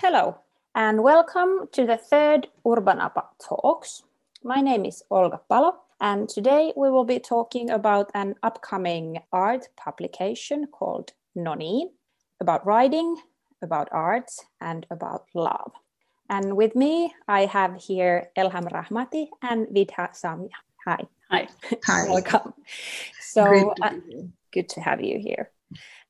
Hello, and welcome to the third Urbanapa Talks. My name is Olga Palo, and today we will be talking about an upcoming art publication called Noniin, about writing, about arts, and about love. And with me, I have here Elham Rahmati and Vidha Saumya. Hi. Hi. Hi. Welcome. So uh, good to have you here.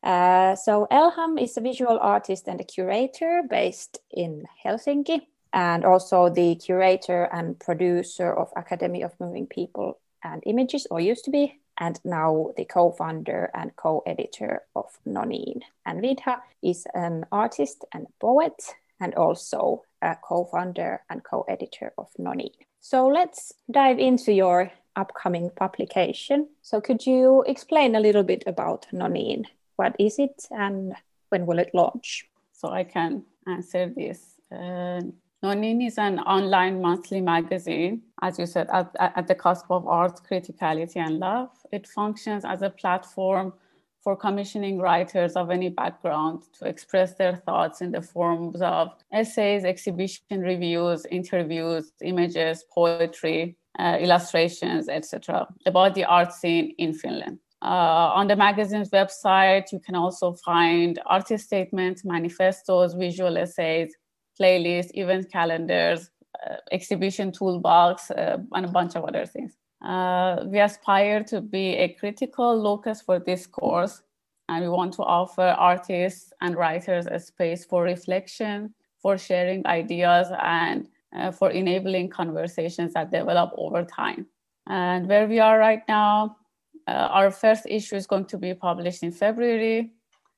Uh, so Elham is a visual artist and a curator based in Helsinki, and also the curator and producer of Academy of Moving People and Images, or used to be, and now the co-founder and co-editor of Noniin. And Vidha is an artist and poet, and also a co-founder and co-editor of Noniin. So let's dive into your upcoming publication. So could you explain a little bit about Noniin? What is it and when will it launch? So I can answer this. Uh, Noniin is an online monthly magazine, as you said, at, at the cusp of art, criticality, and love. It functions as a platform for commissioning writers of any background to express their thoughts in the forms of essays, exhibition reviews, interviews, images, poetry, uh, illustrations, etc., about the art scene in Finland. Uh, on the magazine's website, you can also find artist statements, manifestos, visual essays, playlists, event calendars, uh, exhibition toolbox, uh, and a bunch of other things. Uh, we aspire to be a critical locus for discourse, and we want to offer artists and writers a space for reflection, for sharing ideas, and uh, for enabling conversations that develop over time. And where we are right now, our first issue is going to be published in February.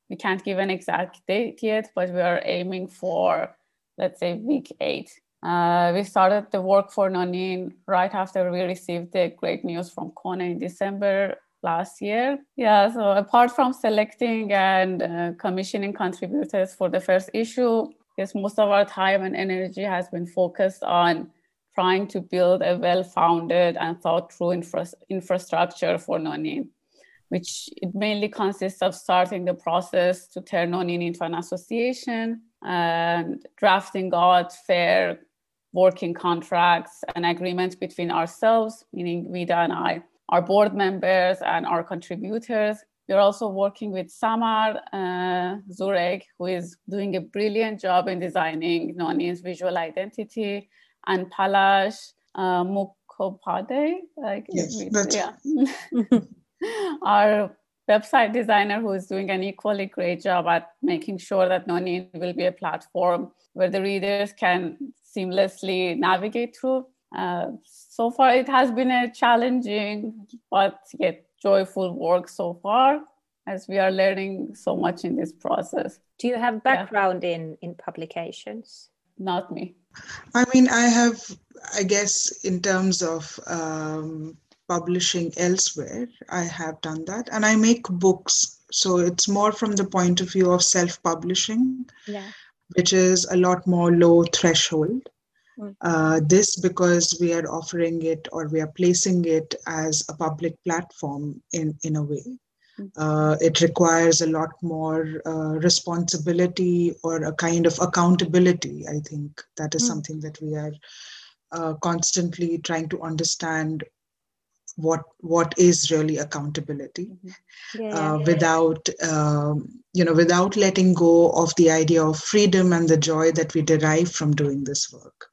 We can't give an exact date yet, but we are aiming for let's say week eight. Uh, we started the work for Noniin right after we received the great news from Kone in December last year. Yeah, so apart from selecting and uh, commissioning contributors for the first issue, yes, most of our time and energy has been focused on trying to build a well-founded and thought-through infra- infrastructure for Noniin, which it mainly consists of starting the process to turn Noniin into an association, and drafting out fair working contracts and agreements between ourselves, meaning Vidha and I, our board members and our contributors. We're also working with Samar uh, Zureg, who is doing a brilliant job in designing Noniin's visual identity, and Palash uh, Mukhopadhyay. Like, yes, that's yeah. our website designer who is doing an equally great job at making sure that Noniin will be a platform where the readers can seamlessly navigate through. Uh, so far, it has been a challenging but yet joyful work so far as we are learning so much in this process. Do you have background yeah. in, in publications? Not me. I mean, I have, I guess, in terms of um, publishing elsewhere. I have done that. And I make books. So it's more from the point of view of self publishing, yeah. which is a lot more low threshold. Mm. Uh, this because we are offering it or we are placing it as a public platform in, in a way. Uh, it requires a lot more uh, responsibility or a kind of accountability. I think that is mm. something that we are uh, constantly trying to understand what what is really accountability mm-hmm. yeah, uh, yeah, without um, you know without letting go of the idea of freedom and the joy that we derive from doing this work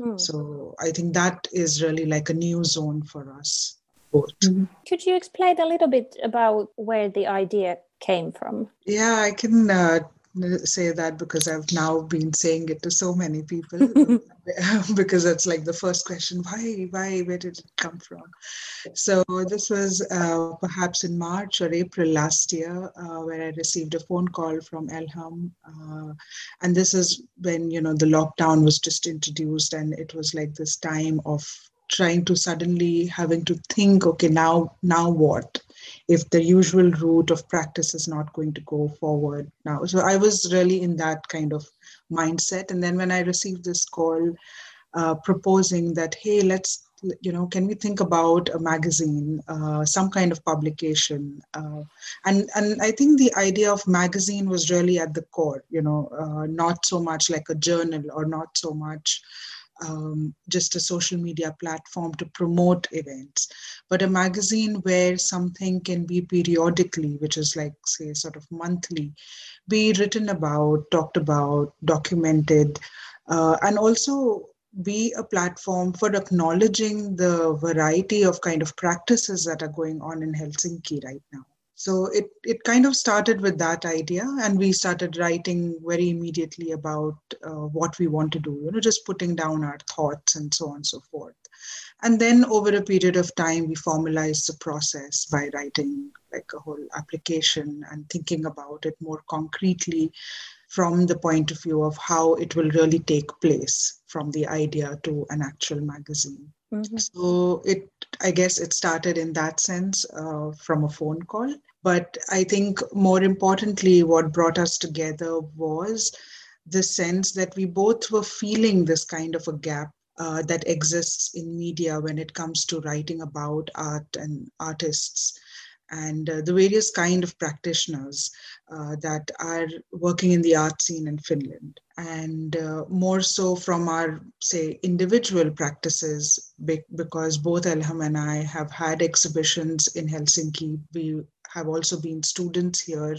mm. so i think that is really like a new zone for us both mm-hmm. could you explain a little bit about where the idea came from? Yeah i can uh, say that because I've now been saying it to so many people because that's like the first question why why where did it come from? So this was uh, perhaps in March or April last year uh, where I received a phone call from Elham uh, and this is when you know the lockdown was just introduced and it was like this time of trying to suddenly having to think okay now now what if the usual route of practice is not going to go forward now. So I was really in that kind of mindset. And then when I received this call uh, proposing that, hey, let's you know can we think about a magazine uh, some kind of publication uh, and and i think the idea of magazine was really at the core you know uh, not so much like a journal or not so much um, just a social media platform to promote events, but a magazine where something can be periodically, which is like, say, sort of monthly, be written about, talked about, documented, uh, and also be a platform for acknowledging the variety of kind of practices that are going on in Helsinki right now. So it, it kind of started with that idea, and we started writing very immediately about uh, what we want to do, you know, just putting down our thoughts and so on and so forth. And then over a period of time, we formalized the process by writing like a whole application and thinking about it more concretely from the point of view of how it will really take place from the idea to an actual magazine. Mm-hmm. So it, I guess, it started in that sense uh, from a phone call. But I think more importantly, what brought us together was the sense that we both were feeling this kind of a gap uh, that exists in media when it comes to writing about art and artists and uh, the various kind of practitioners uh, that are working in the art scene in Finland. And uh, more so from our, say, individual practices, because both Elham and I have had exhibitions in Helsinki. We have also been students here.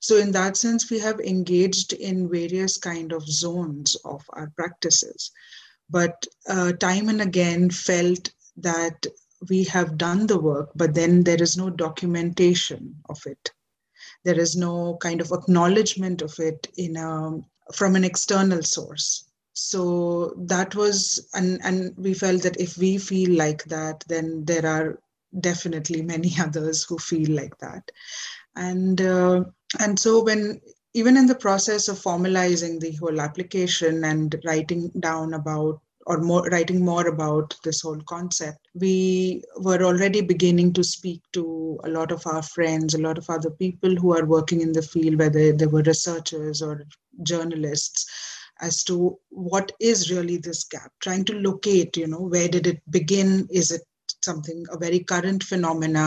So in that sense, we have engaged in various kind of zones of our practices. But uh, time and again felt that we have done the work, but then there is no documentation of it. There is no kind of acknowledgement of it in a, from an external source. So that was, and, and we felt that if we feel like that, then there are definitely many others who feel like that. And, uh, and so when even in the process of formalizing the whole application and writing down about or more writing more about this whole concept we were already beginning to speak to a lot of our friends a lot of other people who are working in the field whether they were researchers or journalists as to what is really this gap trying to locate you know where did it begin is it something a very current phenomena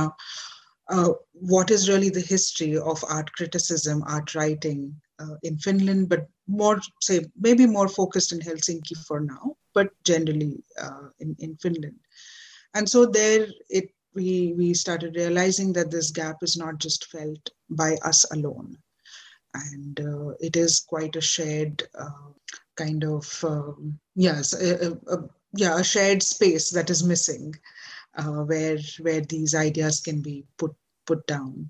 uh, what is really the history of art criticism art writing uh, in finland but more say maybe more focused in helsinki for now but generally uh, in, in Finland. And so there it we we started realizing that this gap is not just felt by us alone, and uh, it is quite a shared uh, kind of um, yes, a, a, a, yeah, a shared space that is missing, uh, where where these ideas can be put put down.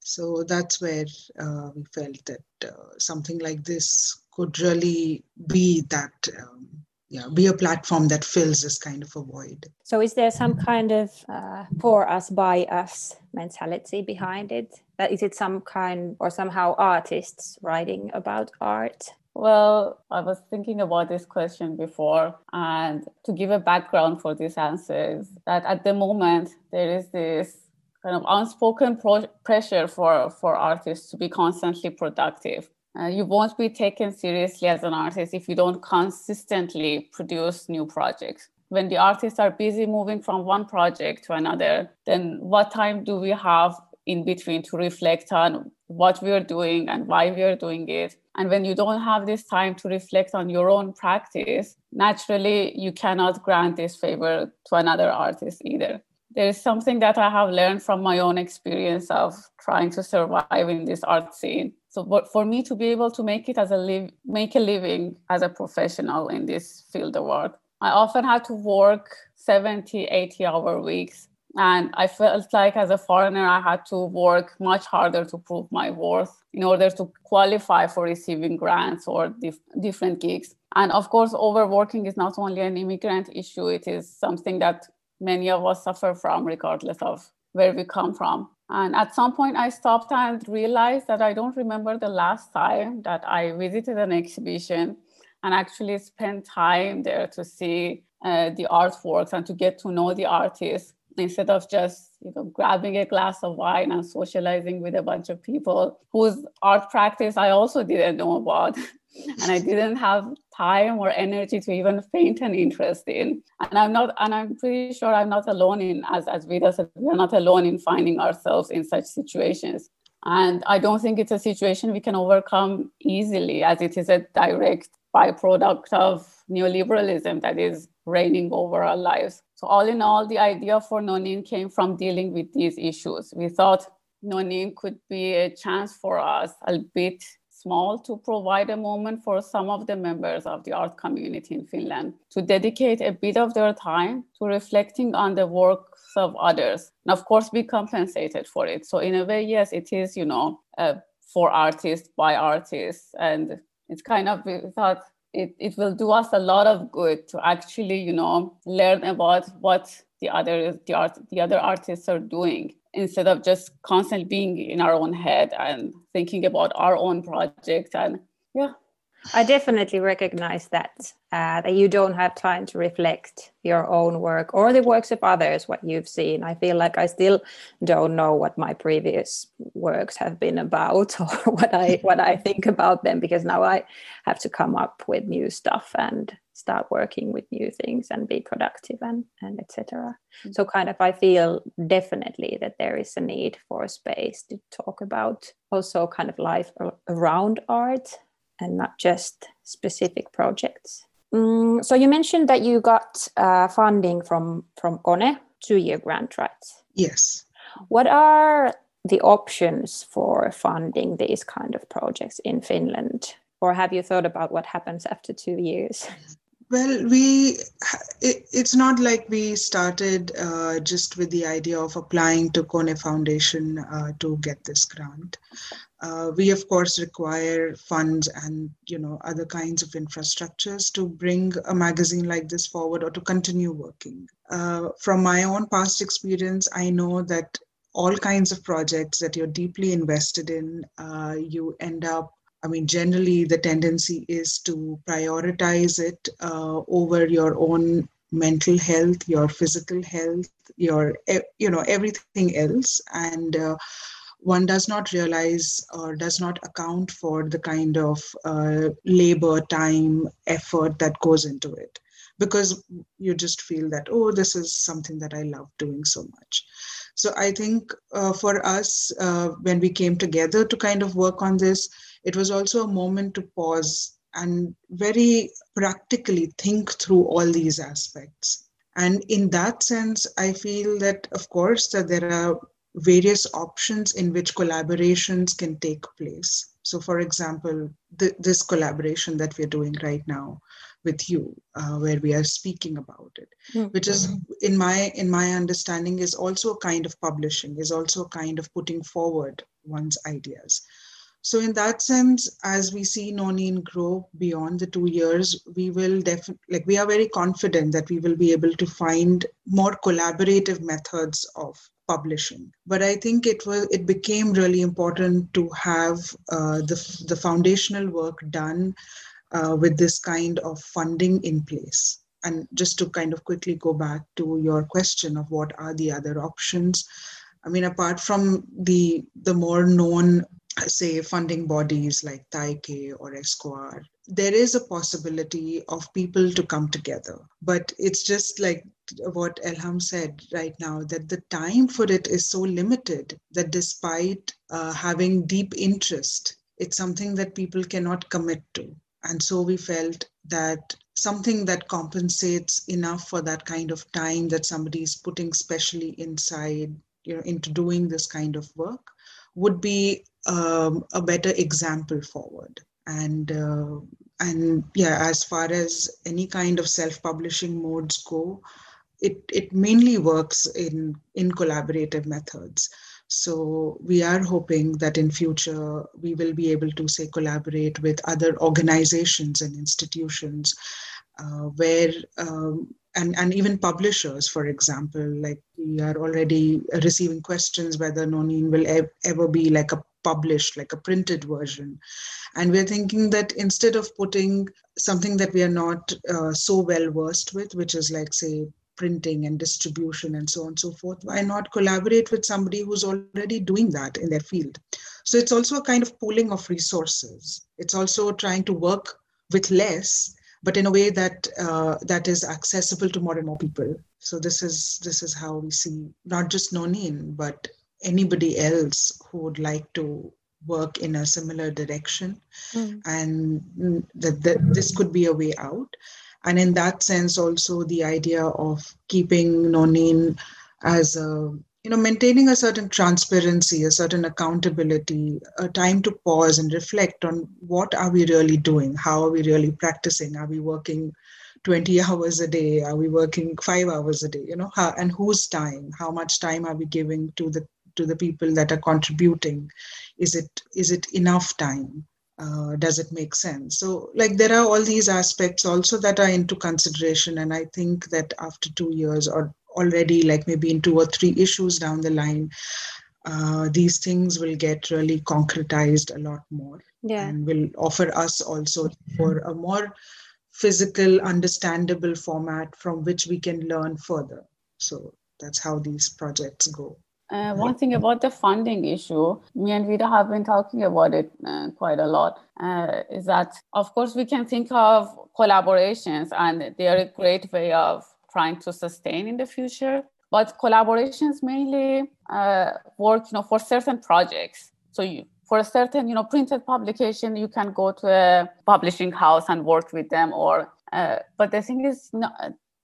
So that's where uh, we felt that uh, something like this could really be that um, yeah, be a platform that fills this kind of a void. So, is there some kind of uh, for us, by us mentality behind it? That is it some kind or somehow artists writing about art? Well, I was thinking about this question before, and to give a background for these answers, that at the moment there is this kind of unspoken pro- pressure for, for artists to be constantly productive uh, you won't be taken seriously as an artist if you don't consistently produce new projects. When the artists are busy moving from one project to another, then what time do we have in between to reflect on what we are doing and why we are doing it? And when you don't have this time to reflect on your own practice, naturally you cannot grant this favor to another artist either. There is something that I have learned from my own experience of trying to survive in this art scene. So but for me to be able to make it as a live make a living as a professional in this field of work, i often had to work 70 80 hour weeks and i felt like as a foreigner i had to work much harder to prove my worth in order to qualify for receiving grants or dif- different gigs. And of course overworking is not only an immigrant issue it is something that many of us suffer from regardless of where we come from. And at some point, I stopped and realized that I don't remember the last time that I visited an exhibition and actually spent time there to see uh, the artworks and to get to know the artists instead of just you know grabbing a glass of wine and socializing with a bunch of people whose art practice I also didn't know about. and I didn't have time or energy to even faint an interest in. And I'm not, and I'm pretty sure I'm not alone in, as, as Vidha said, we're not alone in finding ourselves in such situations. And I don't think it's a situation we can overcome easily, as it is a direct byproduct of neoliberalism that is reigning over our lives. So, all in all, the idea for Noniin came from dealing with these issues. We thought Noniin could be a chance for us, albeit small, to provide a moment for some of the members of the art community in Finland to dedicate a bit of their time to reflecting on the works of others. And of course, be compensated for it. So, in a way, yes, it is, you know, uh, for artists by artists. And it's kind of, we thought, it, it will do us a lot of good to actually you know learn about what the other the art the other artists are doing instead of just constantly being in our own head and thinking about our own project and yeah I definitely recognize that uh, that you don't have time to reflect your own work or the works of others, what you've seen. I feel like I still don't know what my previous works have been about or what I what I think about them because now I have to come up with new stuff and start working with new things and be productive and and etc. Mm-hmm. So kind of I feel definitely that there is a need for a space to talk about also kind of life around art and not just specific projects. Mm, so you mentioned that you got uh, funding from from KONE, two-year grant, right? Yes. What are the options for funding these kind of projects in Finland? Or have you thought about what happens after two years? Well, we it, it's not like we started uh, just with the idea of applying to KONE Foundation uh, to get this grant. Uh, we of course require funds and you know other kinds of infrastructures to bring a magazine like this forward or to continue working. Uh, from my own past experience, I know that all kinds of projects that you're deeply invested in, uh, you end up I mean, generally the tendency is to prioritize it uh, over your own mental health, your physical health, your you know everything else, and uh, one does not realize or does not account for the kind of uh, labor, time, effort that goes into it, because you just feel that oh, this is something that I love doing so much. So I think uh, for us, uh, when we came together to kind of work on this it was also a moment to pause and very practically think through all these aspects. And in that sense i feel that of course that there are various options in which collaborations can take place. So for example th- this collaboration that we're doing right now with you uh, where we are speaking about it mm-hmm. which is in my in my understanding is also a kind of publishing is also a kind of putting forward one's ideas so in that sense, as we see Noniin grow beyond the two years, we will definitely, like we are very confident that we will be able to find more collaborative methods of publishing. But I think it was it became really important to have uh, the the foundational work done uh, with this kind of funding in place. And just to kind of quickly go back to your question of what are the other options. I mean, apart from the the more known say funding bodies like Taike or Esquire, there is a possibility of people to come together. But it's just like what Elham said right now that the time for it is so limited that despite uh, having deep interest, it's something that people cannot commit to. And so we felt that something that compensates enough for that kind of time that somebody is putting specially inside, you know, into doing this kind of work would be um, a better example forward. And uh, and yeah, as far as any kind of self-publishing modes go, it it mainly works in in collaborative methods. So we are hoping that in future we will be able to say collaborate with other organizations and institutions uh, where um, and, and even publishers, for example, like we are already receiving questions whether Noniin will e- ever be like a published, like a printed version. And we're thinking that instead of putting something that we are not uh, so well versed with, which is like, say, printing and distribution and so on and so forth, why not collaborate with somebody who's already doing that in their field? So it's also a kind of pooling of resources. It's also trying to work with less, but in a way that uh, that is accessible to more and more people. So this is this is how we see not just Noniin, but anybody else who would like to work in a similar direction, mm. and that, that this could be a way out. And in that sense, also the idea of keeping Noniin as a you know maintaining a certain transparency a certain accountability a time to pause and reflect on what are we really doing? How are we really practicing? Are we working 20 hours a day? Are we working 5 hours a day? You know how, and whose time? How much time are we giving to the to the people that are contributing? Is it is it enough time uh, does it make sense? So like there are all these aspects also that are into consideration and i think that after two years or already like maybe in two or three issues down the line uh, these things will get really concretized a lot more yeah. and will offer us also for a more physical understandable format from which we can learn further. So that's how these projects go uh, one thing about the funding issue, me and Vidha have been talking about it uh, quite a lot, uh, is that of course we can think of collaborations and they are a great way of trying to sustain in the future. But collaborations mainly uh, work, you know, for certain projects. So you, for a certain, you know, printed publication, you can go to a publishing house and work with them. Or, uh, but the thing is,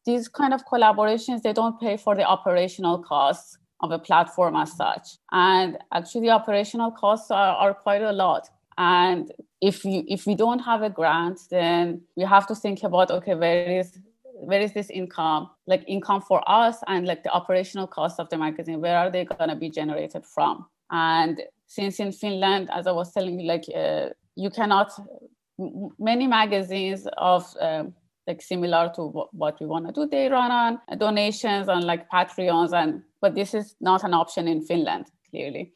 these kind of collaborations they don't pay for the operational costs of a platform as such. And actually, operational costs are, are quite a lot. And if you if we don't have a grant, then we have to think about okay, where is where is this income like income for us and like the operational cost of the magazine where are they going to be generated from and since in finland as i was telling you like uh, you cannot many magazines of um, like similar to what, what we want to do. They run on donations and like patreons and but this is not an option in finland clearly.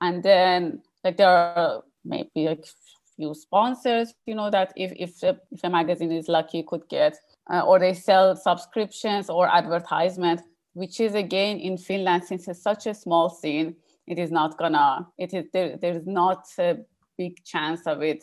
And then like there are maybe like few sponsors you know that if if a, if a magazine is lucky could get uh, or they sell subscriptions or advertisement which is again in finland since it's such a small scene it is not gonna it is there, there's not a big chance of it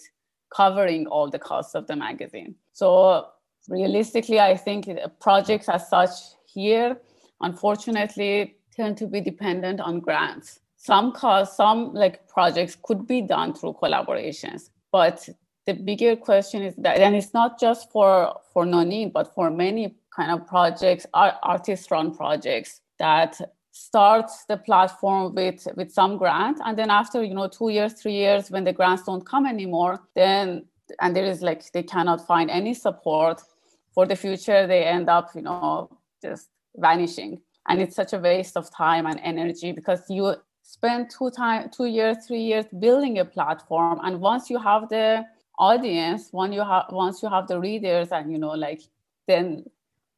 covering all the costs of the magazine. So realistically i think projects as such here unfortunately tend to be dependent on grants. Some costs some like projects could be done through collaborations but the bigger question is that, and it's not just for for Noniin, but for many kind of projects, artist-run projects that start the platform with with some grant, and then after you know two years, three years, when the grants don't come anymore, then and there is like they cannot find any support for the future, they end up you know just vanishing, and it's such a waste of time and energy because you spend two time two years three years building a platform. And once you have the audience when you have once you have the readers and you know like then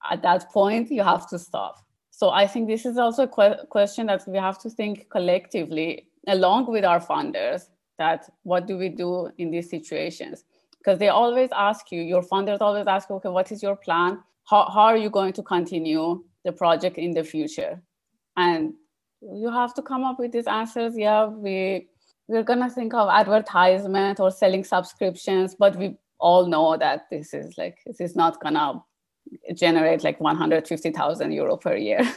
at that point you have to stop. So i think this is also a que- question that we have to think collectively along with our funders that what do we do in these situations because they always ask you your funders always ask you okay what is your plan? How, how are you going to continue the project in the future? And you have to come up with these answers. Yeah we we're going to think of advertisement or selling subscriptions but we all know that this is like this is not going to generate like 150,000 euro per year.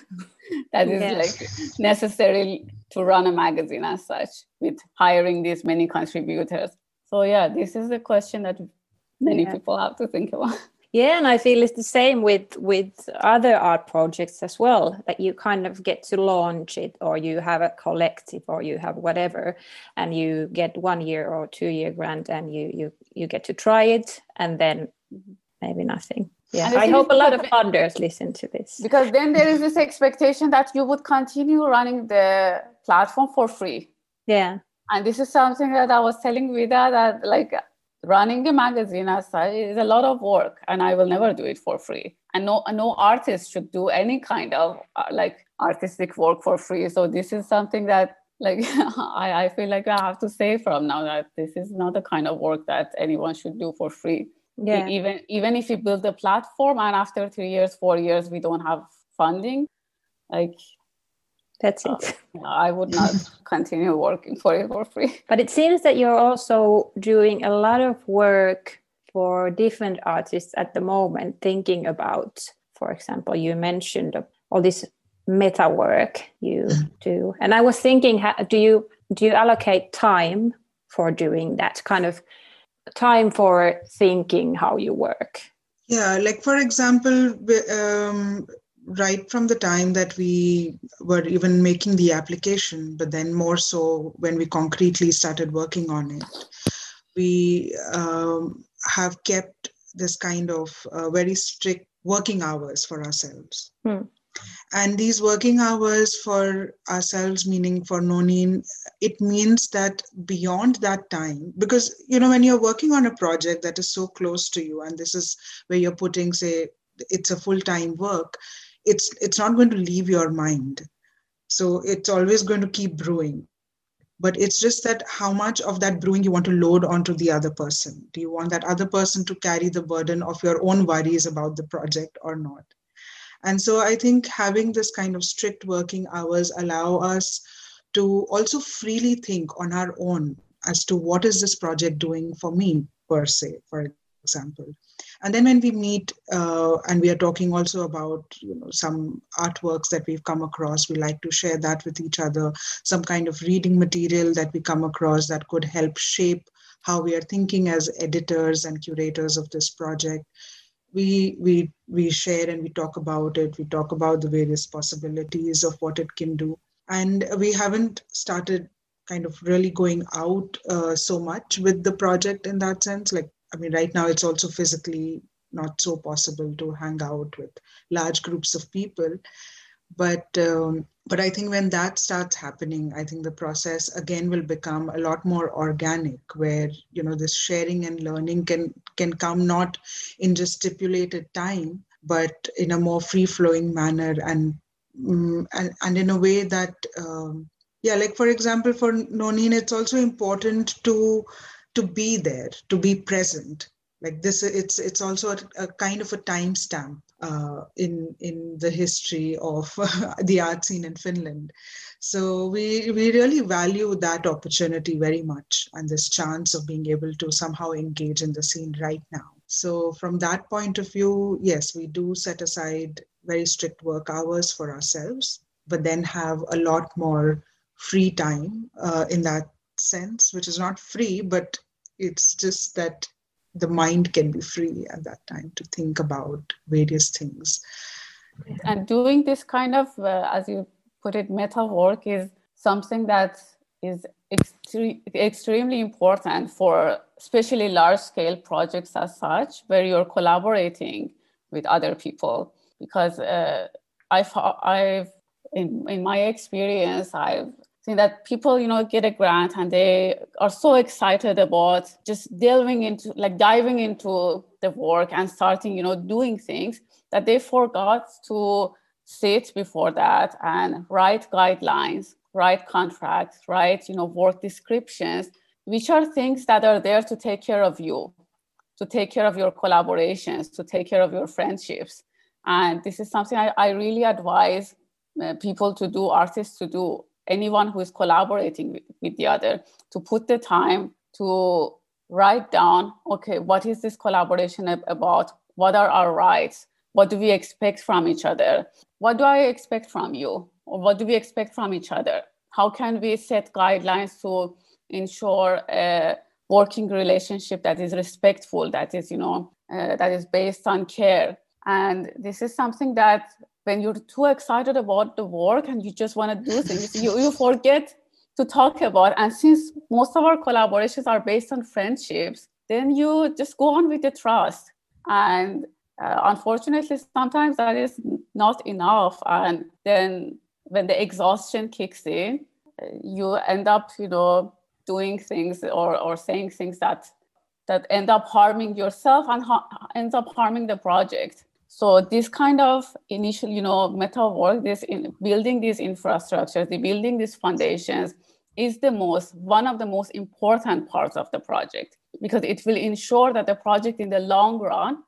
That is yes. like necessary to run a magazine as such with hiring these many contributors so yeah this is a question that many yeah. people have to think about. Yeah and i feel it's the same with with other art projects as well that you kind of get to launch it or you have a collective or you have whatever and you get one year or two year grant and you you you get to try it and then maybe nothing. Yeah i hope a lot of funders listen to this. Because then there is this expectation that you would continue running the platform for free. Yeah and this is something that i was telling vidha that like running a magazine as such is a lot of work and i will never do it for free. And no no artist should do any kind of uh, like artistic work for free. So this is something that like I, I feel like i have to say from now that this is not the kind of work that anyone should do for free. Yeah. even even if you build a platform and after three years four years we don't have funding like That's it. Uh, I would not continue working for it for free. But it seems that you're also doing a lot of work for different artists at the moment, thinking about, for example, you mentioned all this meta work you mm-hmm. do, and I was thinking, do you do you allocate time for doing that kind of time for thinking how you work? Yeah, like for example, um, right from the time that we were even making the application, but then more so when we concretely started working on it, we um, have kept this kind of uh, very strict working hours for ourselves. Hmm. And these working hours for ourselves, meaning for Noniin, it means that beyond that time, because you know, when you're working on a project that is so close to you, and this is where you're putting, say, it's a full-time work, it's it's not going to leave your mind. So it's always going to keep brewing. But it's just that how much of that brewing you want to load onto the other person. Do you want that other person to carry the burden of your own worries about the project or not? And so I think having this kind of strict working hours allow us to also freely think on our own as to what is this project doing for me per se, for example. And then when we meet uh, and we are talking also about you know some artworks that we've come across, we like to share that with each other, some kind of reading material that we come across that could help shape how we are thinking as editors and curators of this project. We we we share and we talk about it. We talk about the various possibilities of what it can do. And we haven't started kind of really going out uh, so much with the project in that sense. Like i mean right now it's also physically not so possible to hang out with large groups of people. But um, but i think when that starts happening i think the process again will become a lot more organic where you know this sharing and learning can can come not in just stipulated time but in a more free flowing manner and, um, and and in a way that um, yeah like for example for noniin it's also important to to be there to be present like this it's it's also a, a kind of a timestamp uh, in in the history of the art scene in Finland. So we we really value that opportunity very much and this chance of being able to somehow engage in the scene right now. So from that point of view, yes, we do set aside very strict work hours for ourselves, but then have a lot more free time uh, in that sense, which is not free, but it's just that the mind can be free at that time to think about various things. And doing this kind of, uh, as you put it, meta work is something that is extre- extremely important for especially large scale projects as such, where you're collaborating with other people. Because uh, I've, I've in, in my experience, I've that people you know get a grant and they are so excited about just delving into like diving into the work and starting you know doing things that they forgot to sit before that and write guidelines write contracts write you know work descriptions which are things that are there to take care of you to take care of your collaborations to take care of your friendships. And this is something i, I really advise uh, people to do artists to do anyone who is collaborating with, with the other to put the time to write down okay what is this collaboration about? What are our rights? What do we expect from each other? What do i expect from you? Or what do we expect from each other? How can we set guidelines to ensure a working relationship that is respectful that is you know uh, that is based on care? And this is something that when you're too excited about the work and you just want to do things, you, you forget to talk about. And since most of our collaborations are based on friendships, then you just go on with the trust. And uh, unfortunately, sometimes that is not enough. And then when the exhaustion kicks in, you end up, you know, doing things or, or saying things that that end up harming yourself and ha- ends up harming the project. So this kind of initial, you know, meta work, this in building these infrastructures, the building these foundations is the most, one of the most important parts of the project because it will ensure that the project in the long run,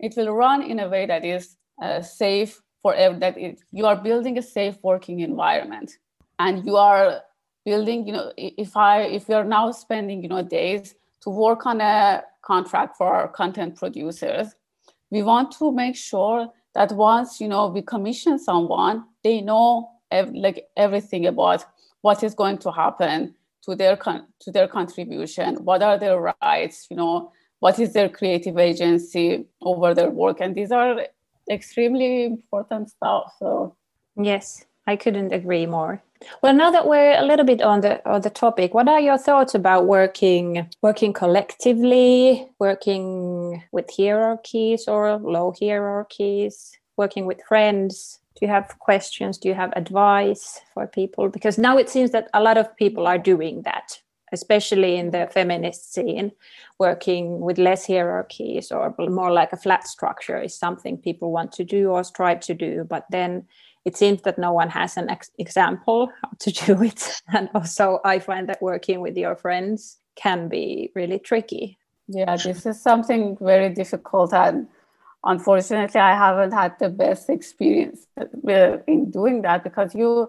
it will run in a way that is uh, safe for that it, you are building a safe working environment. And you are building you know if i if you're now spending you know days to work on a contract for our content producers we want to make sure that once you know we commission someone they know ev- like everything about what is going to happen to their con- to their contribution what are their rights you know what is their creative agency over their work and these are extremely important stuff so. Yes i couldn't agree more well now that we're a little bit on the on the topic what are your thoughts about working working collectively working with hierarchies or low hierarchies working with friends? Do you have questions? Do you have advice for people? Because now it seems that a lot of people are doing that especially in the feminist scene. Working with less hierarchies or more like a flat structure is something people want to do or strive to do but then it seems that no one has an ex- example how to do it. And also i find that working with your friends can be really tricky. Yeah this is something very difficult and unfortunately i haven't had the best experience in doing that because you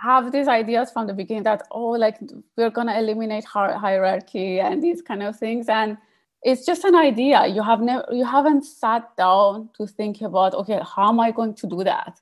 have these ideas from the beginning that oh like we're going to eliminate hierarchy and these kind of things and it's just an idea. You have never you haven't sat down to think about okay how am i going to do that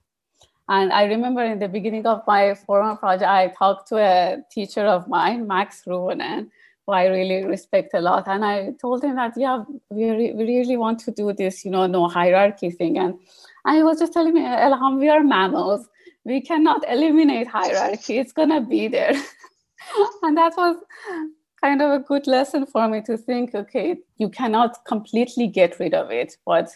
and i remember in the beginning of my former project i talked to a teacher of mine Max Ryynänen who i really respect a lot. And i told him that yeah we, re- we really want to do this you know no hierarchy thing. And and he was just telling me elham we are mammals. We cannot eliminate hierarchy. It's going to be there. And that was kind of a good lesson for me to think okay you cannot completely get rid of it but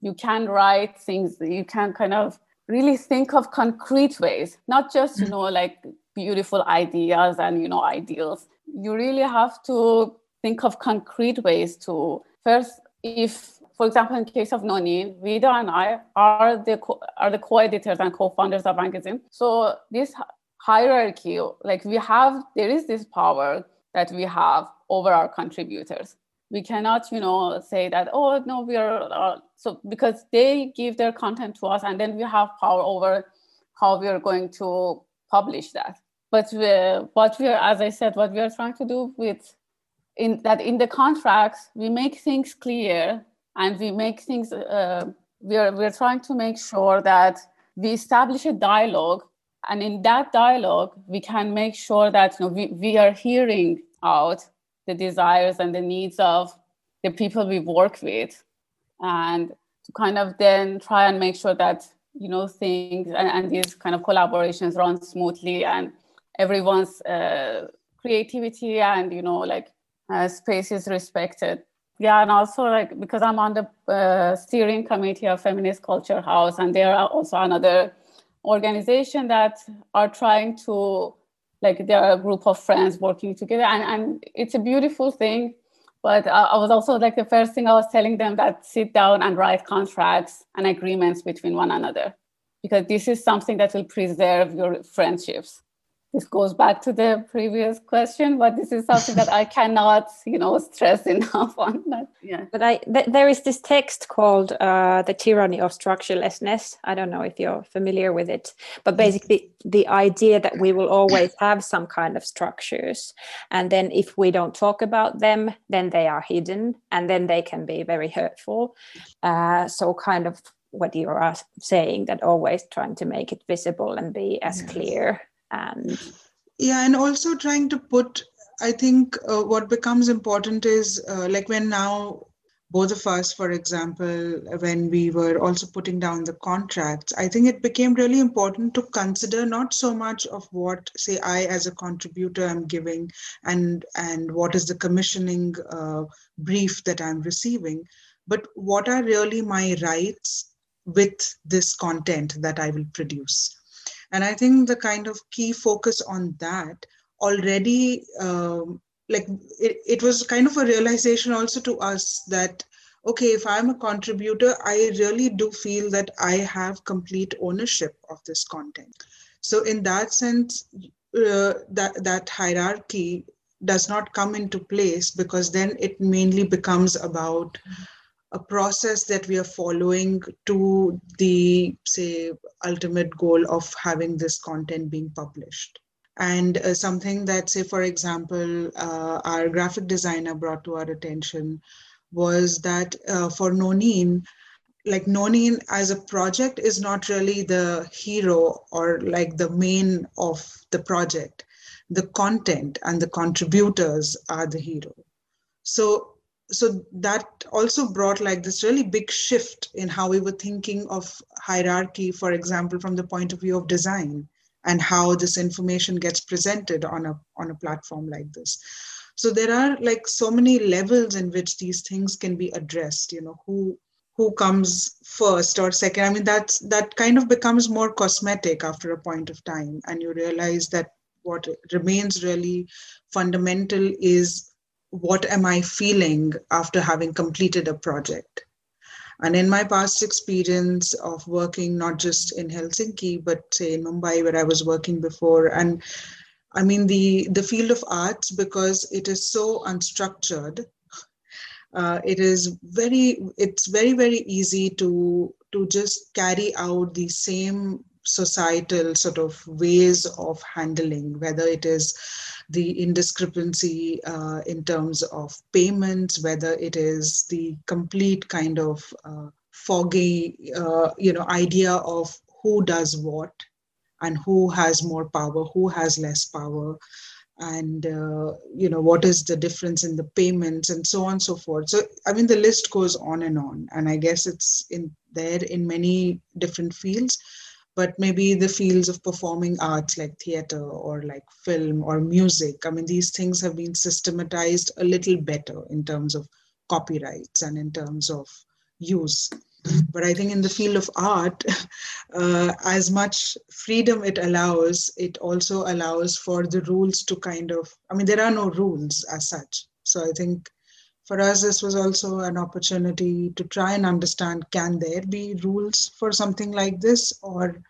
you can write things you can kind of really think of concrete ways not just you mm. know like beautiful ideas and you know ideals you really have to think of concrete ways to first if for example, in case of Noniin, Vidha and I are the co- are the co-editors and co-founders of magazine. So this hierarchy, like we have, there is this power that we have over our contributors. We cannot, you know, say that oh no, we are uh, so because they give their content to us, and then we have power over how we are going to publish that. But we, what we are, as I said, what we are trying to do with in that in the contracts we make things clear and we make things uh, we're, we're trying to make sure that we establish a dialogue and in that dialogue we can make sure that you know, we, we are hearing out the desires and the needs of the people we work with. And to kind of then try and make sure that you know things and, and these kind of collaborations run smoothly and everyone's uh, creativity and you know like uh, space is respected. Yeah and also like because i'm on the uh, steering committee of feminist culture house and there are also another organization that are trying to like they're a group of friends working together and, and it's a beautiful thing. But I was also like the first thing i was telling them that sit down and write contracts and agreements between one another because this is something that will preserve your friendships this goes back to the previous question but this is something that i cannot you know stress enough on that. Yeah. But i th- there is this text called uh, the tyranny of structurelessness. I don't know if you're familiar with it but basically the idea that we will always have some kind of structures and then if we don't talk about them then they are hidden and then they can be very hurtful. Uh, so kind of what you are saying that always trying to make it visible and be as yes. clear and yeah and also trying to put i think uh, what becomes important is uh, like when now both of us for example when we were also putting down the contracts i think it became really important to consider not so much of what say i as a contributor am giving and and what is the commissioning uh, brief that i'm receiving but what are really my rights with this content that i will produce and i think the kind of key focus on that already um, like it, it was kind of a realization also to us that okay if i'm a contributor i really do feel that i have complete ownership of this content. So in that sense uh, that that hierarchy does not come into place because then it mainly becomes about a process that we are following to the say ultimate goal of having this content being published and uh, something that say for example uh, our graphic designer brought to our attention was that uh, for Noniin, like Noniin as a project is not really the hero or like the main of the project. The content and the contributors are the hero. So so that also brought like this really big shift in how we were thinking of hierarchy, for example, from the point of view of design and how this information gets presented on a on a platform like this. So there are like so many levels in which these things can be addressed you know who who comes first or second. I mean that's that kind of becomes more cosmetic after a point of time and you realize that what remains really fundamental is what am i feeling after having completed a project and in my past experience of working not just in Helsinki, but say in Mumbai, where I was working before, and I mean the the field of arts because it is so unstructured. Uh, it is very it's very very easy to to just carry out the same societal sort of ways of handling whether it is the indiscrepancy uh, in terms of payments, whether it is the complete kind of uh, foggy, uh, you know, idea of who does what and who has more power, who has less power, and uh, you know what is the difference in the payments and so on and so forth. So I mean, the list goes on and on, and I guess it's in there in many different fields but maybe the fields of performing arts like theater or like film or music i mean these things have been systematized a little better in terms of copyrights and in terms of use. But i think in the field of art uh, as much freedom it allows it also allows for the rules to kind of i mean there are no rules as such. So i think for us this was also an opportunity to try and understand can there be rules for something like this? Or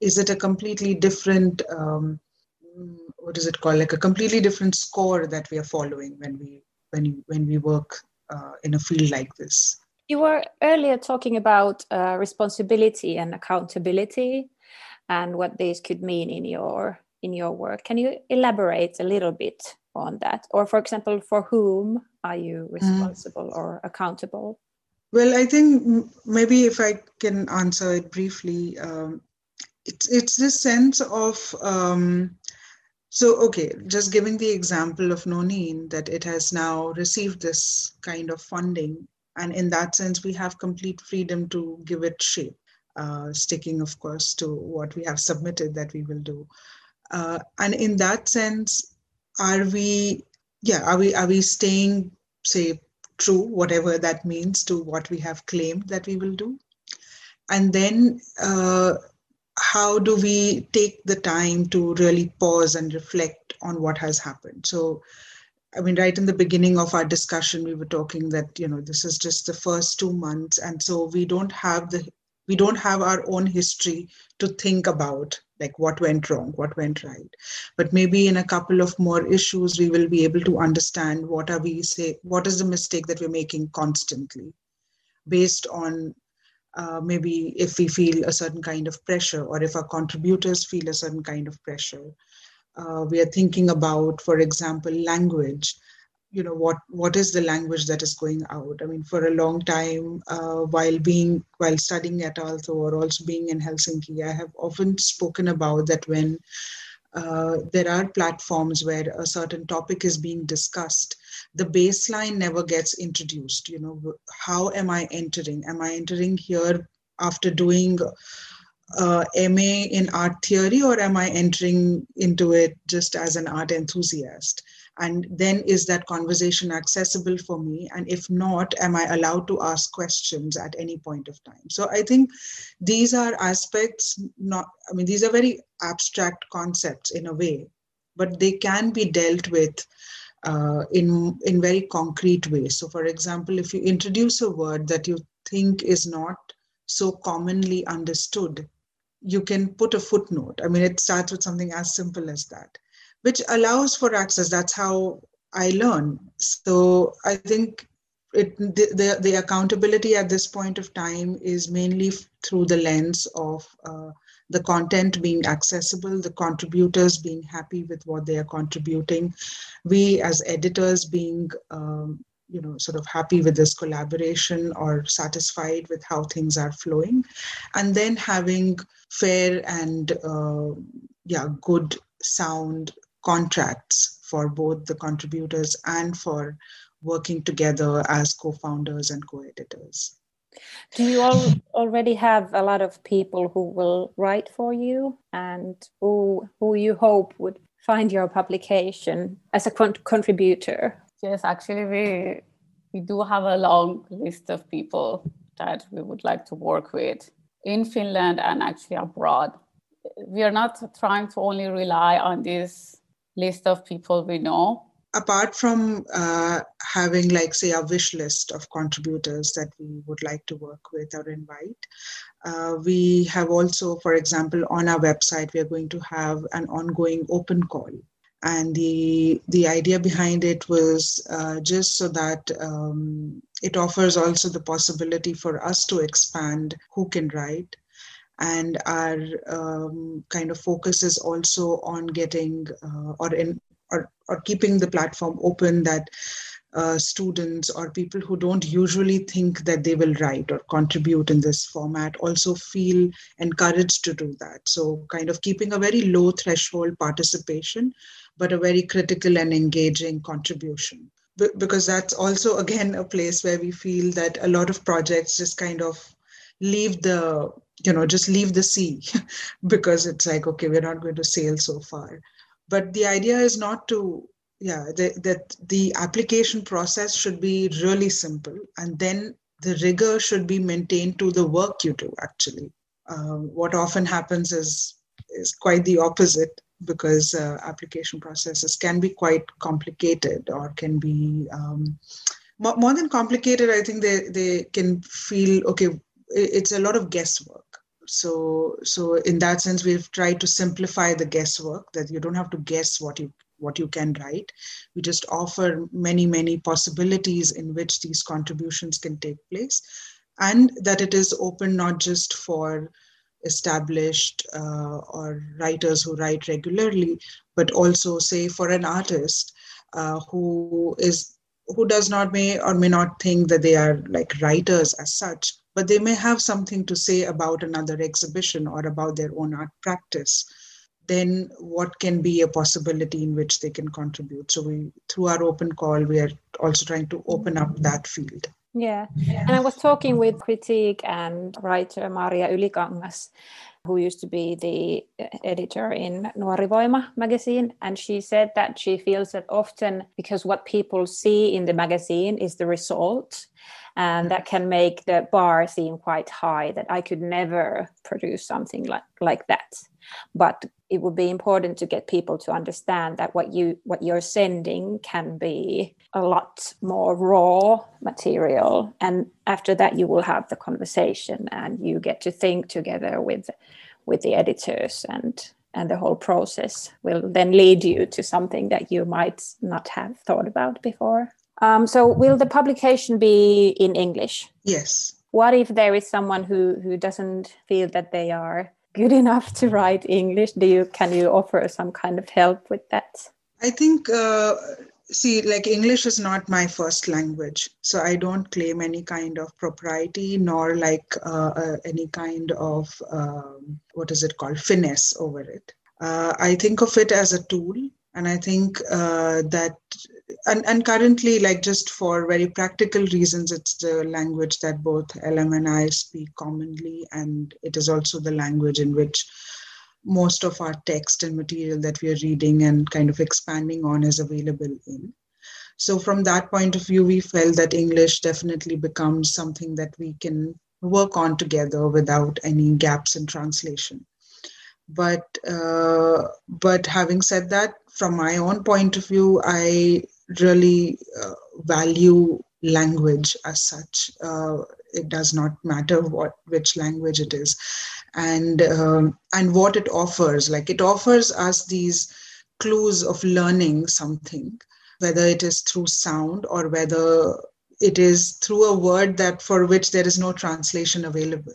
is it a completely different um, what is it called? Like a completely different score that we are following when we when when we work uh, in a field like this? You were earlier talking about uh, responsibility and accountability and what these could mean in your in your work. Can you elaborate a little bit on that? Or for example for whom are you mm. responsible mm. or accountable well i think maybe if i can answer it briefly um, it's it's this sense of um, so okay just giving the example of noniin that it has now received this kind of funding and in that sense we have complete freedom to give it shape uh, sticking of course to what we have submitted that we will do uh, and in that sense are we yeah are we are we staying say true whatever that means to what we have claimed that we will do? And then uh, how do we take the time to really pause and reflect on what has happened? So i mean right in the beginning of our discussion we were talking that you know this is just the first two months and so we don't have the we don't have our own history to think about like what went wrong what went right. But maybe in a couple of more issues we will be able to understand what are we say what is the mistake that we're making constantly based on uh, maybe if we feel a certain kind of pressure or if our contributors feel a certain kind of pressure. Uh, we are thinking about for example language you know what what is the language that is going out? I mean for a long time uh, while being while studying at aalto or also being in helsinki i have often spoken about that when uh, there are platforms where a certain topic is being discussed the baseline never gets introduced. You know how am i entering? Am i entering here after doing uh, ma in art theory or am i entering into it just as an art enthusiast and then is that conversation accessible for me? And if not am i allowed to ask questions at any point of time? So i think these are aspects not i mean these are very abstract concepts in a way but they can be dealt with uh, in in very concrete ways. So for example if you introduce a word that you think is not so commonly understood you can put a footnote. I mean it starts with something as simple as that which allows for access. That's how I learn. So I think it the, the, the accountability at this point of time is mainly through the lens of uh, the content being accessible, the contributors being happy with what they are contributing, we as editors being um, you know sort of happy with this collaboration or satisfied with how things are flowing and then having fair and uh, yeah good sound contracts for both the contributors and for working together as co-founders and co-editors. Do you all already have a lot of people who will write for you? And who who you hope would find your publication as a con- contributor? Yes actually we we do have a long list of people that we would like to work with in finland and actually abroad. We are not trying to only rely on this list of people we know. Apart from uh, having like say a wish list of contributors that we would like to work with or invite uh, we have also for example on our website we are going to have an ongoing open call. And the the idea behind it was uh, just so that um, it offers also the possibility for us to expand who can write and our um, kind of focus is also on getting uh, or in or, or keeping the platform open that uh, students or people who don't usually think that they will write or contribute in this format also feel encouraged to do that. So, kind of keeping a very low threshold participation, but a very critical and engaging contribution. Because that's also, again, a place where we feel that a lot of projects just kind of leave the you know just leave the sea because it's like okay we're not going to sail so far. But the idea is not to yeah the, that the application process should be really simple and then the rigor should be maintained to the work you do actually. Um, what often happens is is quite the opposite because uh, application processes can be quite complicated or can be um, more, more than complicated i think they, they can feel okay it's a lot of guesswork so so in that sense we've tried to simplify the guesswork that you don't have to guess what you what you can write. We just offer many many possibilities in which these contributions can take place. And that it is open not just for established uh, or writers who write regularly but also say for an artist uh, who is who does not may or may not think that they are like writers as such but they may have something to say about another exhibition or about their own art practice then what can be a possibility in which they can contribute so we through our open call we are also trying to open up that field yeah and i was talking with critique and writer maria ylikangas who used to be the editor in Nuori Voima magazine. And she said that she feels that often because what people see in the magazine is the result, Um, and that can make the bar seem quite high that i could never produce something like, like that. But it would be important to get people to understand that what you what you're sending can be a lot more raw material. And after that you will have the conversation and you get to think together with with the editors and and the whole process will then lead you to something that you might not have thought about before um, so will the publication be in English? Yes. What if there is someone who who doesn't feel that they are good enough to write English? Do you can you offer some kind of help with that? I think uh, see like english is not my first language so i don't claim any kind of propriety nor like uh, uh, any kind of um, what is it called finesse over it uh, i think of it as a tool and i think uh, that and, and currently like just for very practical reasons it's the language that both Elham and i speak commonly and it is also the language in which most of our text and material that we are reading and kind of expanding on is available in. So from that point of view we felt that english definitely becomes something that we can work on together without any gaps in translation. But uh, but having said that from my own point of view i really uh, value language as such. Uh, it does not matter what which language it is, and um, and what it offers. Like it offers us these clues of learning something, whether it is through sound or whether it is through a word that for which there is no translation available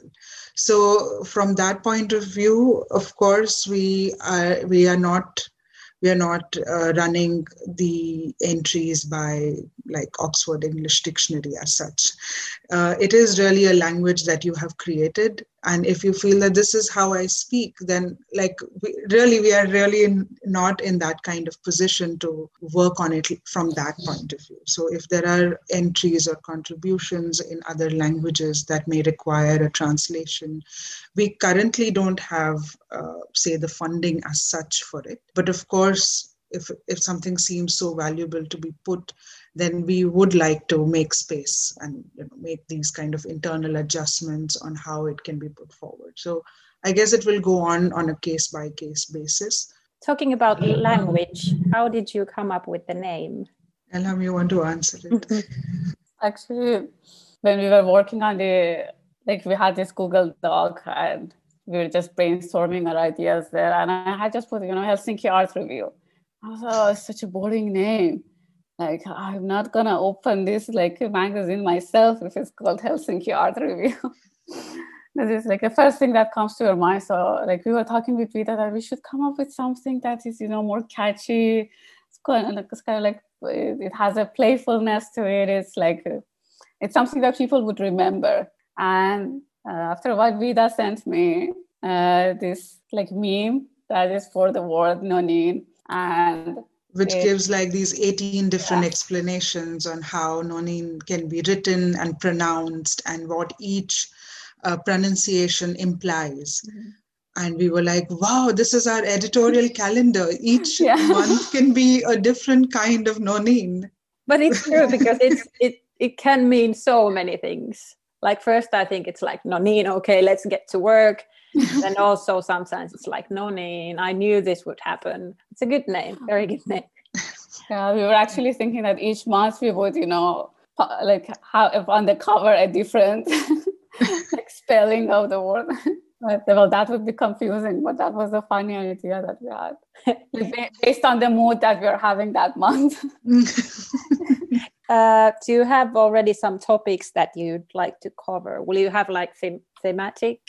so from that point of view of course we are we are not we are not uh, running the entries by like Oxford English Dictionary as such. Uh, it is really a language that you have created. And if you feel that this is how I speak, then like we, really, we are really in, not in that kind of position to work on it from that point of view. So if there are entries or contributions in other languages that may require a translation, we currently don't have, uh, say, the funding as such for it. But of course, if, if something seems so valuable to be put, then we would like to make space and you know, make these kind of internal adjustments on how it can be put forward. So I guess it will go on on a case by case basis. Talking about language, how did you come up with the name? Elham, you want to answer it? Actually, when we were working on the like we had this Google Doc and we were just brainstorming our ideas there. And I had just put, you know, Helsinki Art Review. I was like, oh, it's such a boring name. Like, I'm not gonna open this like magazine myself if it's called Helsinki Art Review. this is like the first thing that comes to your mind. So, like, we were talking with Vidha that we should come up with something that is, you know, more catchy. It's kind of, it's kind of like it has a playfulness to it. It's like it's something that people would remember and uh, after a while, Vidha sent me uh, this like meme that is for the word noniin and which it, gives like these 18 different yeah. explanations on how noniin can be written and pronounced and what each uh, pronunciation implies mm-hmm. and we were like wow this is our editorial calendar each yeah. month can be a different kind of noniin but it's true because it's it it can mean so many things like first i think it's like noniin okay let's get to work and also sometimes it's like noniin i knew this would happen. It's a good name very good name. Yeah we were actually thinking that each month we would you know like have on the cover a different like spelling of the word. But, well that would be confusing but that was a funny idea that we had. Based on the mood that we are having that month. Uh, do you have already some topics that you'd like to cover? Will you have like them- thematic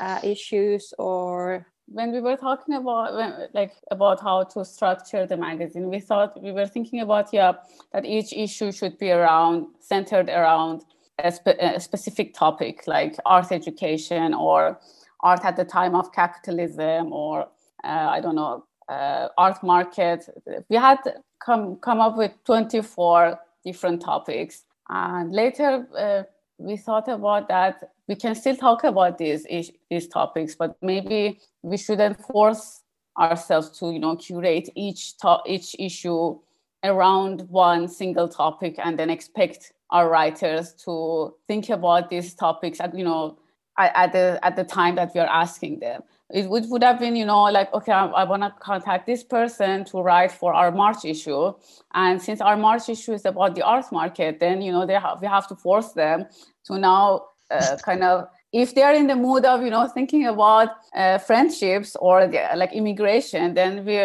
uh, issues or? When we were talking about when, like about how to structure the magazine, we thought we were thinking about yeah that each issue should be around centered around a, spe- a specific topic like art education or art at the time of capitalism or uh, I don't know uh, art market. We had come come up with 24 different topics. And later, uh, we thought about that we can still talk about these these topics, but maybe we shouldn't force ourselves to you know curate each to- each issue around one single topic and then expect our writers to think about these topics at you know at, at the at the time that we are asking them it would, would have been, you know, like, okay, I, I want to contact this person to write for our March issue. And since our March issue is about the art market, then, you know, they have, we have to force them to now uh, kind of, if they're in the mood of, you know, thinking about uh, friendships or the, like immigration, then we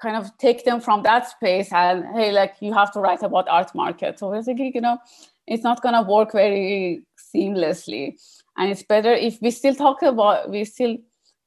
kind of take them from that space and, hey, like, you have to write about art market. So we're thinking, you know, it's not going to work very seamlessly. And it's better if we still talk about, we still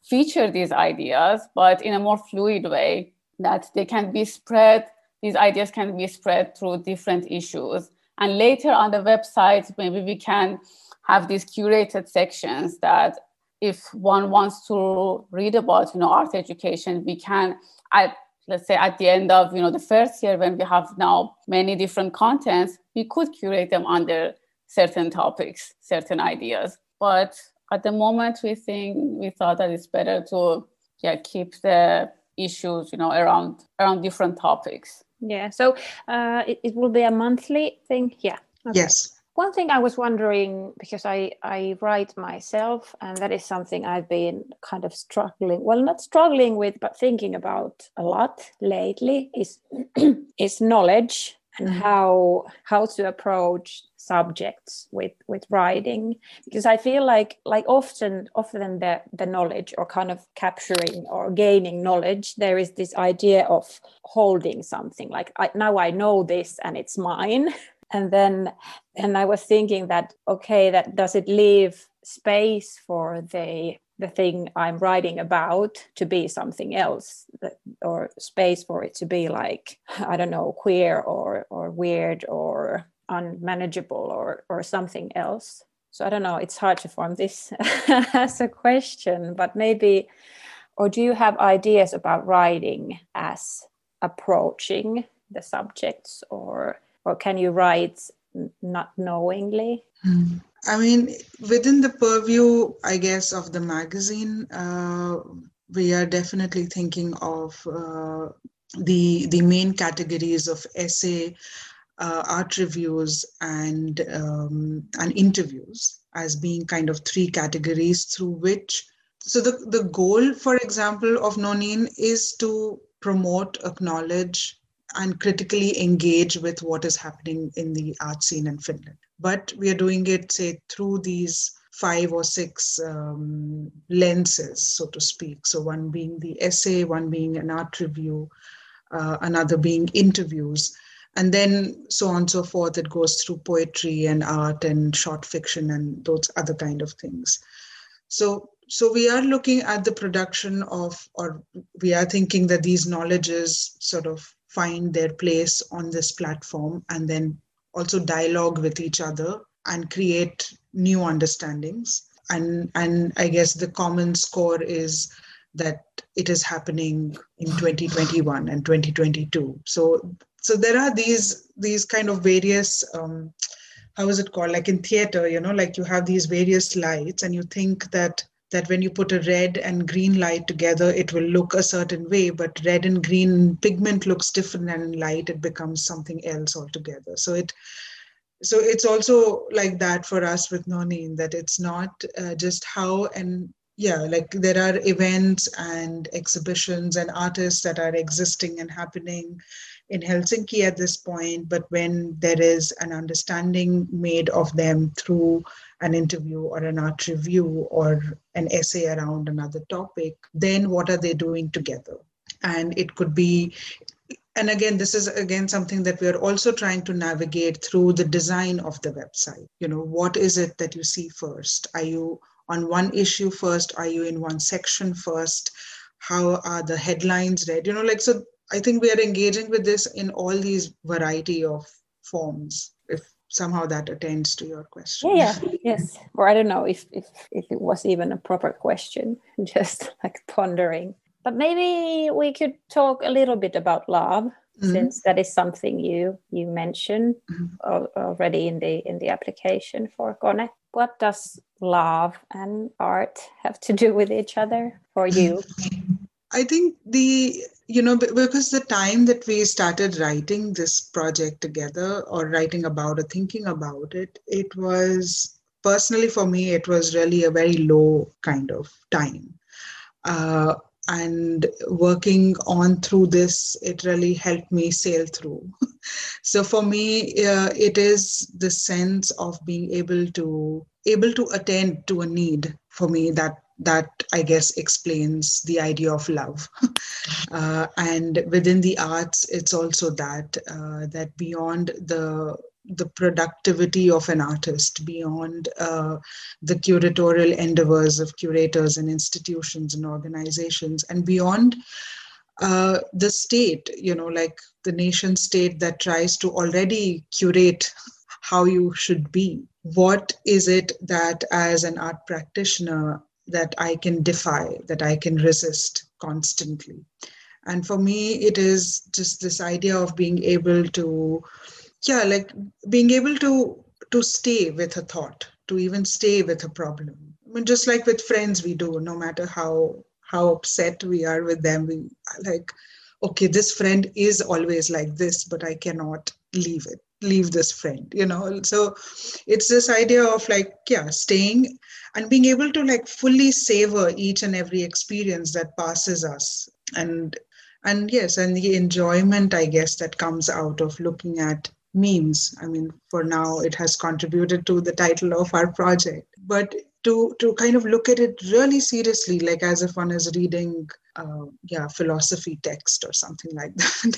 feature these ideas, but in a more fluid way that they can be spread, these ideas can be spread through different issues. And later on the website, maybe we can have these curated sections that if one wants to read about, you know, art education, we can at let's say at the end of you know the first year when we have now many different contents, we could curate them under certain topics, certain ideas. But at the moment we think we thought that it's better to yeah keep the issues you know around around different topics yeah so uh, it, it will be a monthly thing yeah okay. yes one thing i was wondering because i i write myself and that is something i've been kind of struggling well not struggling with but thinking about a lot lately is is knowledge and mm-hmm. how how to approach subjects with with writing because i feel like like often often the the knowledge or kind of capturing or gaining knowledge there is this idea of holding something like I, now i know this and it's mine and then and i was thinking that okay that does it leave space for the the thing i'm writing about to be something else or space for it to be like i don't know queer or or weird or unmanageable or or something else? So i don't know it's hard to form this as a question but maybe or do you have ideas about writing as approaching the subjects or or can you write not knowingly mm. i mean within the purview i guess of the magazine uh, we are definitely thinking of uh, the the main categories of essay uh, art reviews and um, and interviews as being kind of three categories through which so the, the goal for example of noniin is to promote acknowledge and critically engage with what is happening in the art scene in finland. But we are doing it say through these five or six um, lenses so to speak. So one being the essay one being an art review uh, another being interviews and then so on and so forth. It goes through poetry and art and short fiction and those other kind of things. So so we are looking at the production of or we are thinking that these knowledges sort of find their place on this platform and then also dialogue with each other and create new understandings. And and i guess the common score is that it is happening in 2021 and 2022 so so there are these these kind of various um, how is it called? Like in theater you know like you have these various lights and you think that that when you put a red and green light together it will look a certain way but red and green pigment looks different and light it becomes something else altogether. So it so it's also like that for us with noniin that it's not uh, just how and yeah like there are events and exhibitions and artists that are existing and happening in Helsinki at this point, but when there is an understanding made of them through an interview or an art review or an essay around another topic, then what are they doing together? And it could be, and again, this is again something that we're also trying to navigate through the design of the website. You know, what is it that you see first? Are you on one issue first? Are you in one section first? How are the headlines read? You know, like, so I think we are engaging with this in all these variety of forms. Somehow that attends to your question. Yeah, yeah, yes. Or I don't know if if if it was even a proper question, just like pondering. But maybe we could talk a little bit about love, mm-hmm. since that is something you you mentioned mm-hmm. already in the in the application for Kone. What does love and art have to do with each other for you? I think the you know because the time that we started writing this project together or writing about or thinking about it it was personally for me it was really a very low kind of time. Uh, and working on through this it really helped me sail through. So for me uh, it is the sense of being able to able to attend to a need for me that that I guess explains the idea of love. uh, and within the arts, it's also that uh, that beyond the the productivity of an artist, beyond uh, the curatorial endeavors of curators and institutions and organizations, and beyond uh, the state, you know, like the nation state that tries to already curate how you should be. What is it that, as an art practitioner, that I can defy, that I can resist constantly. And for me, it is just this idea of being able to, yeah, like being able to to stay with a thought, to even stay with a problem. I mean, just like with friends, we do, no matter how how upset we are with them, we like, okay, this friend is always like this, but I cannot leave it leave this friend you know? So it's this idea of like yeah staying and being able to like fully savor each and every experience that passes us. And and yes and the enjoyment i guess that comes out of looking at memes. I mean for now it has contributed to the title of our project. But to to kind of look at it really seriously like as if one is reading uh, yeah philosophy text or something like that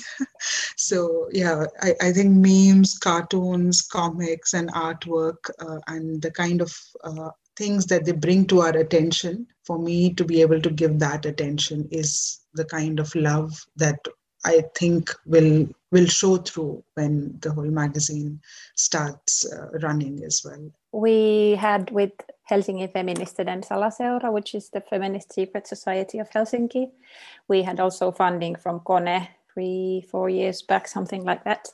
so yeah I, I think memes cartoons comics and artwork uh, and the kind of uh, things that they bring to our attention for me to be able to give that attention is the kind of love that I think will will show through when the whole magazine starts uh, running as well. We had with Helsinki Feministiden Salaseura, which is the feminist secret society of Helsinki. We had also funding from Kone three, four years back, something like that,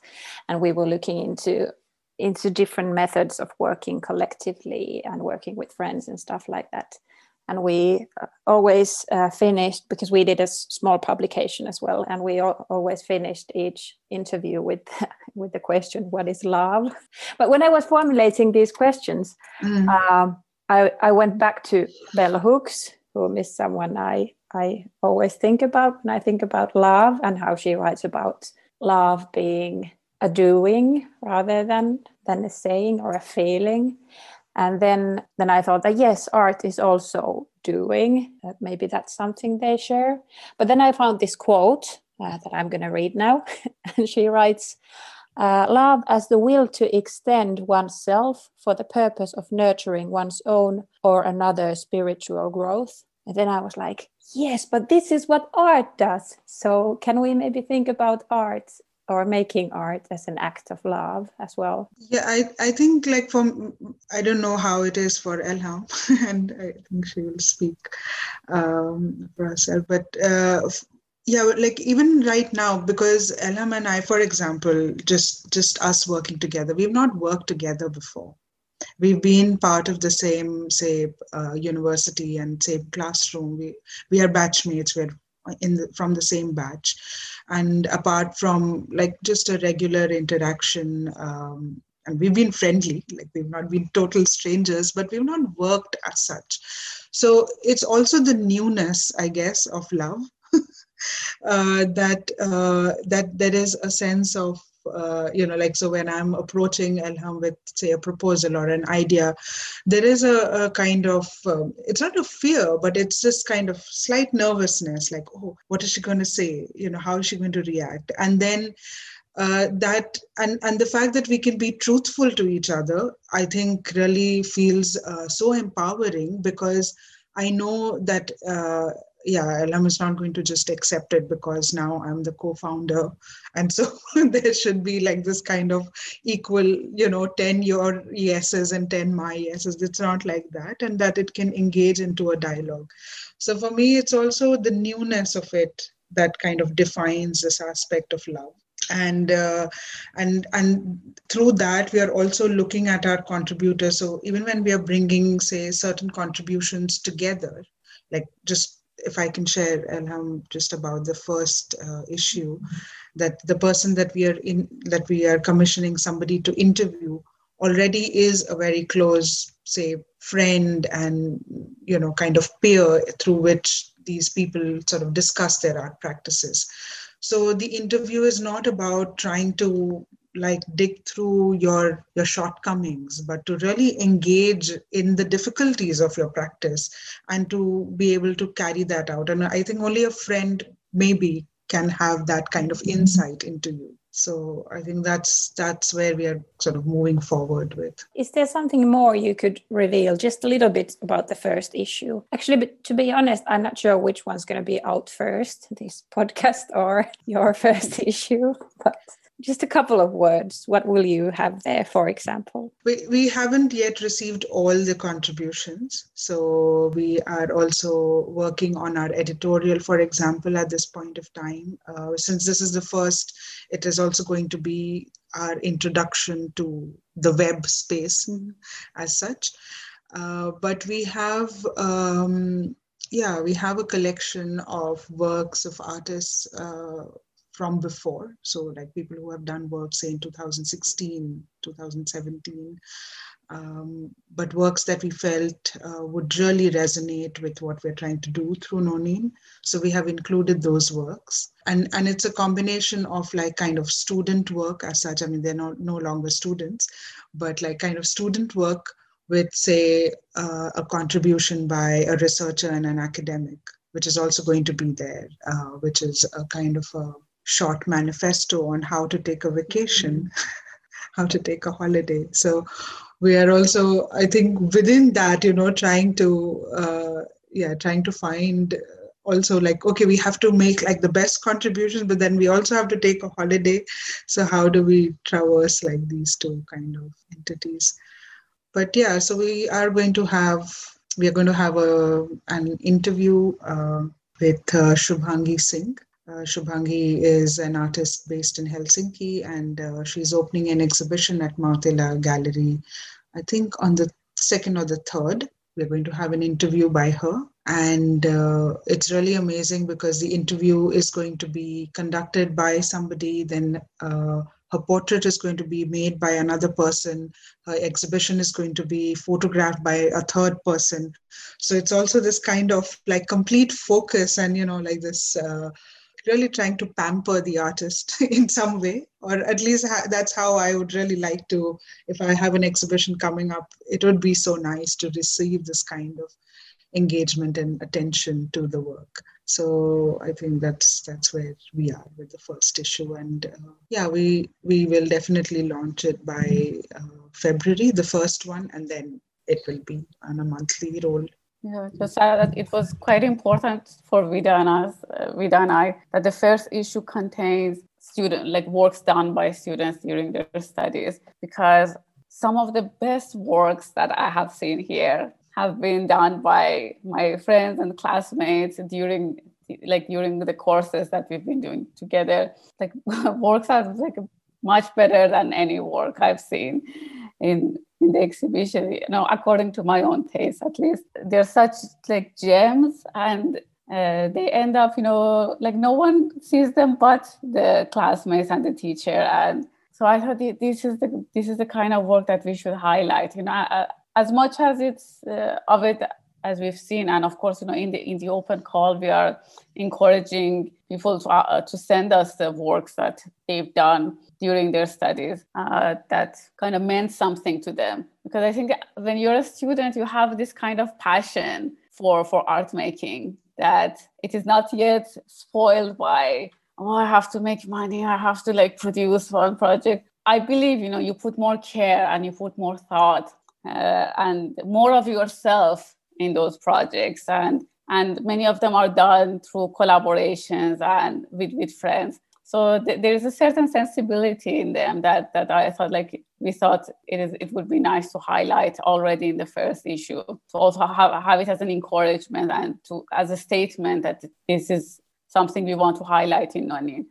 and we were looking into into different methods of working collectively and working with friends and stuff like that and we uh, always uh, finished because we did a small publication as well and we always finished each interview with with the question what is love but when i was formulating these questions mm. um, I, I went back to bell hooks who is someone i i always think about when i think about love and how she writes about love being a doing rather than than a saying or a feeling. And then then i thought that yes art is also doing. That maybe that's something they share. But then i found this quote uh, that i'm going to read now and she writes uh, love as the will to extend oneself for the purpose of nurturing one's own or another spiritual growth. And then i was like yes but this is what art does. So can we maybe think about art or making art as an act of love as well? Yeah i i think like from i don't know how it is for elham and i think she will speak um, for herself but uh, yeah like even right now because elham and i for example just just us working together we've not worked together before. We've been part of the same say uh, university and same classroom. We we are batchmates. We're in the, from the same batch. And apart from like just a regular interaction um, and we've been friendly like we've not been total strangers but we've not worked as such. So it's also the newness i guess of love that uh, that there is a sense of uh, you know like so when i'm approaching elham with say a proposal or an idea there is a, a kind of um, it's not a fear but it's just kind of slight nervousness like oh what is she going to say? You know how is she going to react? And then uh, that and and the fact that we can be truthful to each other i think really feels uh, so empowering because i know that uh, yeah, Elham is not going to just accept it because now I'm the co-founder, and so there should be like this kind of equal, you know, ten your yeses and ten my yeses. It's not like that, and that it can engage into a dialogue. So for me, it's also the newness of it that kind of defines this aspect of love and uh, and and through that we are also looking at our contributors so even when we are bringing say certain contributions together like just if I can share, Elham, just about the first uh, issue, that the person that we are in, that we are commissioning somebody to interview already is a very close, say, friend and you know, kind of peer through which these people sort of discuss their art practices. So the interview is not about trying to like dig through your your shortcomings but to really engage in the difficulties of your practice and to be able to carry that out. And i think only a friend maybe can have that kind of mm-hmm. insight into you. So i think that's that's where we are sort of moving forward with. Is there something more you could reveal just a little bit about the first issue? Actually but to be honest i'm not sure which one's going to be out first this podcast or your first issue but just a couple of words. What will you have there, for example? We, we haven't yet received all the contributions. So we are also working on our editorial, for example, at this point of time. Uh, since this is the first, it is also going to be our introduction to the web space mm-hmm. as such. Uh, but we have um, yeah, we have a collection of works of artists uh, from before. So, like people who have done work, say in 2016, 2017, um, but works that we felt uh, would really resonate with what we're trying to do through Noniin. So we have included those works, and and it's a combination of like kind of student work as such. I mean, they're not no longer students, but like kind of student work with say uh, a contribution by a researcher and an academic which is also going to be there, uh, which is a kind of a short manifesto on how to take a vacation, how to take a holiday. So we are also, I think, within that, you know, trying to, uh, yeah, trying to find also like okay we have to make like the best contributions but then we also have to take a holiday so how do we traverse like these two kind of entities but yeah so we are going to have we are going to have a an interview uh, with uh, Shubhangi Singh. Uh, Shubhangi is an artist based in Helsinki, and uh, she's opening an exhibition at Martela Gallery. I think on the second or the third, we're going to have an interview by her, and uh, it's really amazing because the interview is going to be conducted by somebody then uh, her portrait is going to be made by another person her exhibition is going to be photographed by a third person so it's also this kind of like complete focus and you know like this uh, really trying to pamper the artist in some way or at least ha- that's how i would really like to if i have an exhibition coming up it would be so nice to receive this kind of engagement and attention to the work. So i think that's that's where we are with the first issue and uh, yeah we we will definitely launch it by uh, february the first one and then it will be on a monthly roll yeah, just that it was quite important for Vidha and us, uh, Vidha and I, that the first issue contains student like works done by students during their studies because some of the best works that I have seen here have been done by my friends and classmates during like during the courses that we've been doing together. Like works are like much better than any work i've seen in in the exhibition you know according to my own taste at least. They're such like gems and uh, they end up you know like no one sees them but the classmates and the teacher. And so i thought this is the this is the kind of work that we should highlight you know as much as it's uh, of it as we've seen. And of course you know in the in the open call we are encouraging people to, uh, to send us the works that they've done during their studies uh, that kind of meant something to them. Because i think when you're a student you have this kind of passion for for art making that it is not yet spoiled by oh i have to make money i have to like produce one project. I believe you know you put more care and you put more thought uh, and more of yourself in those projects. And and many of them are done through collaborations and with, with friends so th- there is a certain sensibility in them that that i thought like we thought it is it would be nice to highlight already in the first issue to also have, have it as an encouragement and to as a statement that this is something we want to highlight in Noniin.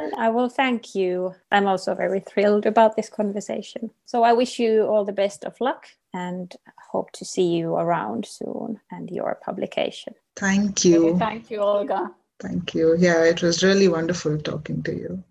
Then I will thank you. I'm also very thrilled about this conversation. So I wish you all the best of luck and hope to see you around soon and your publication. Thank you. Thank you, Olga. Thank you. Yeah, it was really wonderful talking to you.